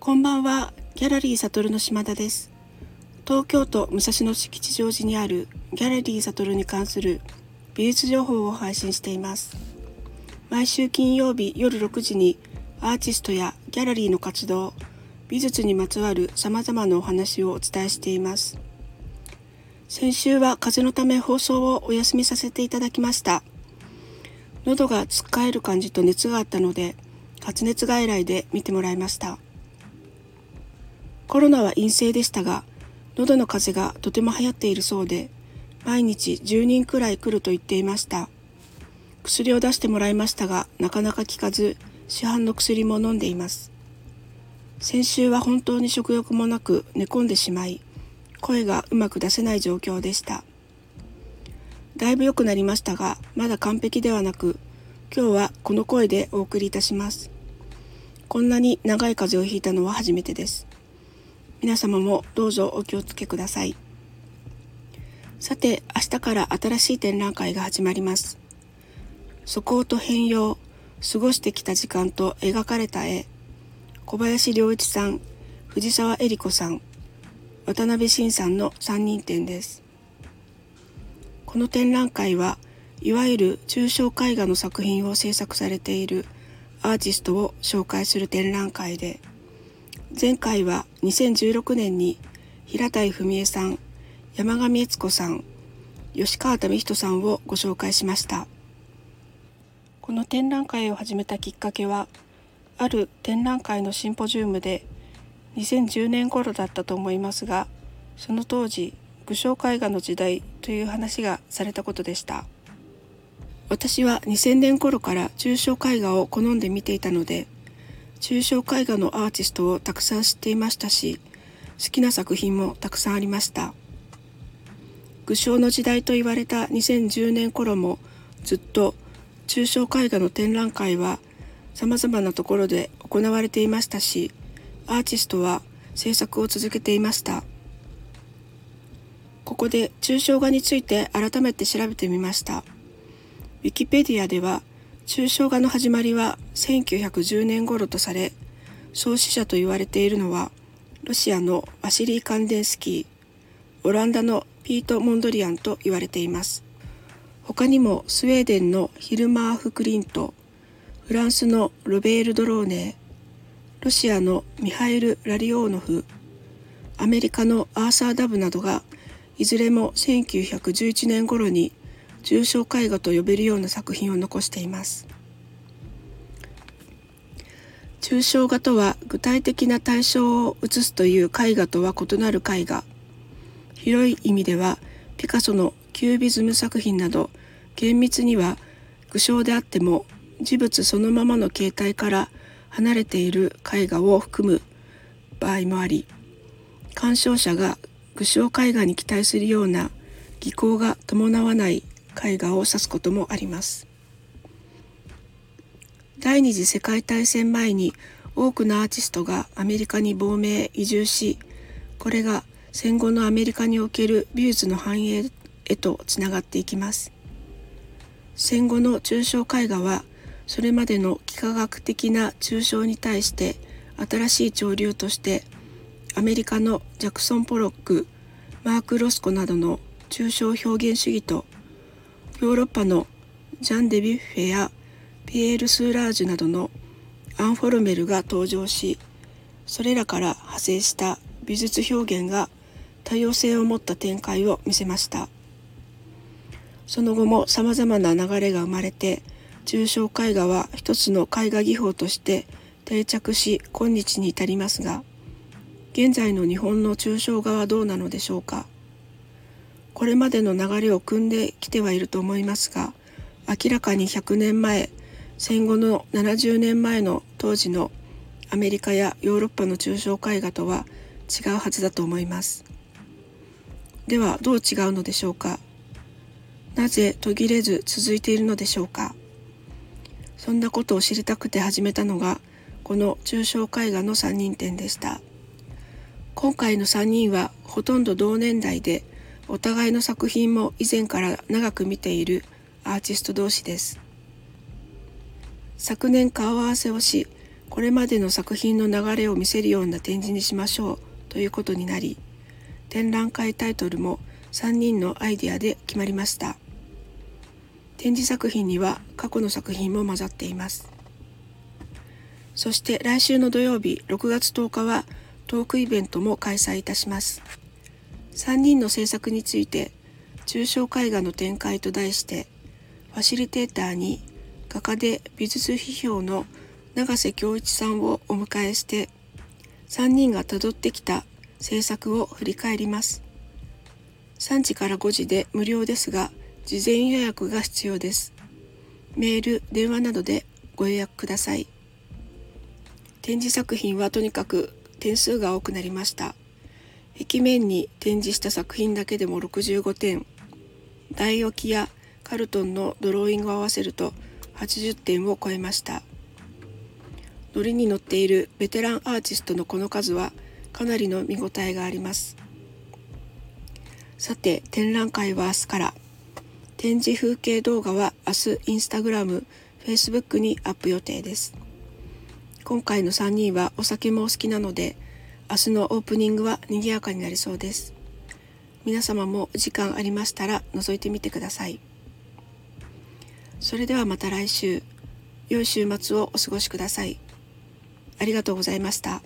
こんばんは、ギャラリーサトルの島田です。東京都武蔵野市吉祥寺にあるギャラリーサトルに関する美術情報を配信しています。毎週金曜日夜6時にアーティストやギャラリーの活動、美術にまつわる様々なお話をお伝えしています。先週は風のため放送をお休みさせていただきました。喉がつっかえる感じと熱があったので、発熱外来で見てもらいました。コロナは陰性でしたが、喉の風邪がとても流行っているそうで、毎日10人くらい来ると言っていました。薬を出してもらいましたが、なかなか効かず、市販の薬も飲んでいます。先週は本当に食欲もなく寝込んでしまい、声がうまく出せない状況でした。だいぶ良くなりましたが、まだ完璧ではなく、今日はこの声でお送りいたします。こんなに長い風邪をひいたのは初めてです。皆様もどうぞお気をつけください。さて、明日から新しい展覧会が始まります。素行と変容、過ごしてきた時間と描かれた絵、小林良一さん、藤沢恵理子さん、渡辺晋さんの3人展です。この展覧会はいわゆる抽象絵画の作品を制作されているアーティストを紹介する展覧会で前回は2016年に平田文江さん、山上悦子さん、吉川民人さんをご紹介しました。この展覧会を始めたきっかけは、ある展覧会のシンポジウムで2010年頃だったと思いますが、その当時、具象絵画の時代という話がされたことでした。私は2000年頃から抽象絵画を好んで見ていたので、抽象絵画のアーティストをたくさん知っていましたし、好きな作品もたくさんありました。具象の時代と言われた2010年頃もずっと抽象絵画の展覧会は様々なところで行われていましたし、アーティストは制作を続けていました。ここで抽象画について改めて調べてみました。ウィキペディアでは抽象画の始まりは1910年頃とされ、創始者と言われているのは、ロシアのワシリー・カンデンスキー、オランダのピート・モンドリアンと言われています。他にもスウェーデンのヒルマーフ・クリント、フランスのロベール・ドローネロシアのミハイル・ラリオーノフ、アメリカのアーサー・ダブなどが、いずれも1911年頃に重症絵画と呼べるような作品を残しています。抽象画とは具体的な対象を写すという絵画とは異なる絵画。広い意味ではピカソのキュービズム作品など厳密には具象であっても事物そのままの形態から離れている絵画を含む場合もあり鑑賞者が具象絵画に期待するような技巧が伴わない絵画を指すこともあります。第二次世界大戦前に多くのアーティストがアメリカに亡命移住し、これが戦後のアメリカにおける美術の繁栄へとつながっていきます。戦後の抽象絵画はそれまでの幾何学的な抽象に対して新しい潮流としてアメリカのジャクソン・ポロックマーク・ロスコなどの抽象表現主義とヨーロッパのジャン・デ・ビュッフェやピエール・スーラージュなどのアンフォルメルが登場しそれらから派生した美術表現が多様性を持った展開を見せました。その後も様々な流れが生まれて抽象絵画は一つの絵画技法として定着し今日に至りますが現在の日本の抽象画はどうなのでしょうか。これまでの流れを組んできてはいると思いますが明らかに100年前戦後の70年前の当時のアメリカやヨーロッパの抽象絵画とは違うはずだと思います。ではどう違うのでしょうか。なぜ途切れず続いているのでしょうか。そんなことを知りたくて始めたのがこの抽象絵画の3人展でした。今回の3人はほとんど同年代でお互いの作品も以前から長く見ているアーティスト同士です。昨年顔合わせをし、これまでの作品の流れを見せるような展示にしましょうということになり展覧会タイトルも3人のアイデアで決まりました。展示作品には過去の作品も混ざっています。そして来週の土曜日6月10日はトークイベントも開催いたします。3人の制作について抽象絵画の展開と題してファシリテーターに画家で美術批評の永瀬恭一さんをお迎えして3人がたどってきた制作を振り返ります。3時から5時で無料ですが事前予約が必要です。メール電話などでご予約ください。展示作品はとにかく点数が多くなりました。壁面に展示した作品だけでも65点。台置きやカルトンのドローイングを合わせると80点を超えました。乗りに乗っているベテランアーティストのこの数はかなりの見応えがあります。さて展覧会は明日から。展示風景動画は明日インスタグラム、フェイスブックにアップ予定です。今回の3人はお酒もお好きなので明日のオープニングは賑やかになりそうです皆様も時間ありましたら覗いてみてくださいそれではまた来週良い週末をお過ごしください。ありがとうございました。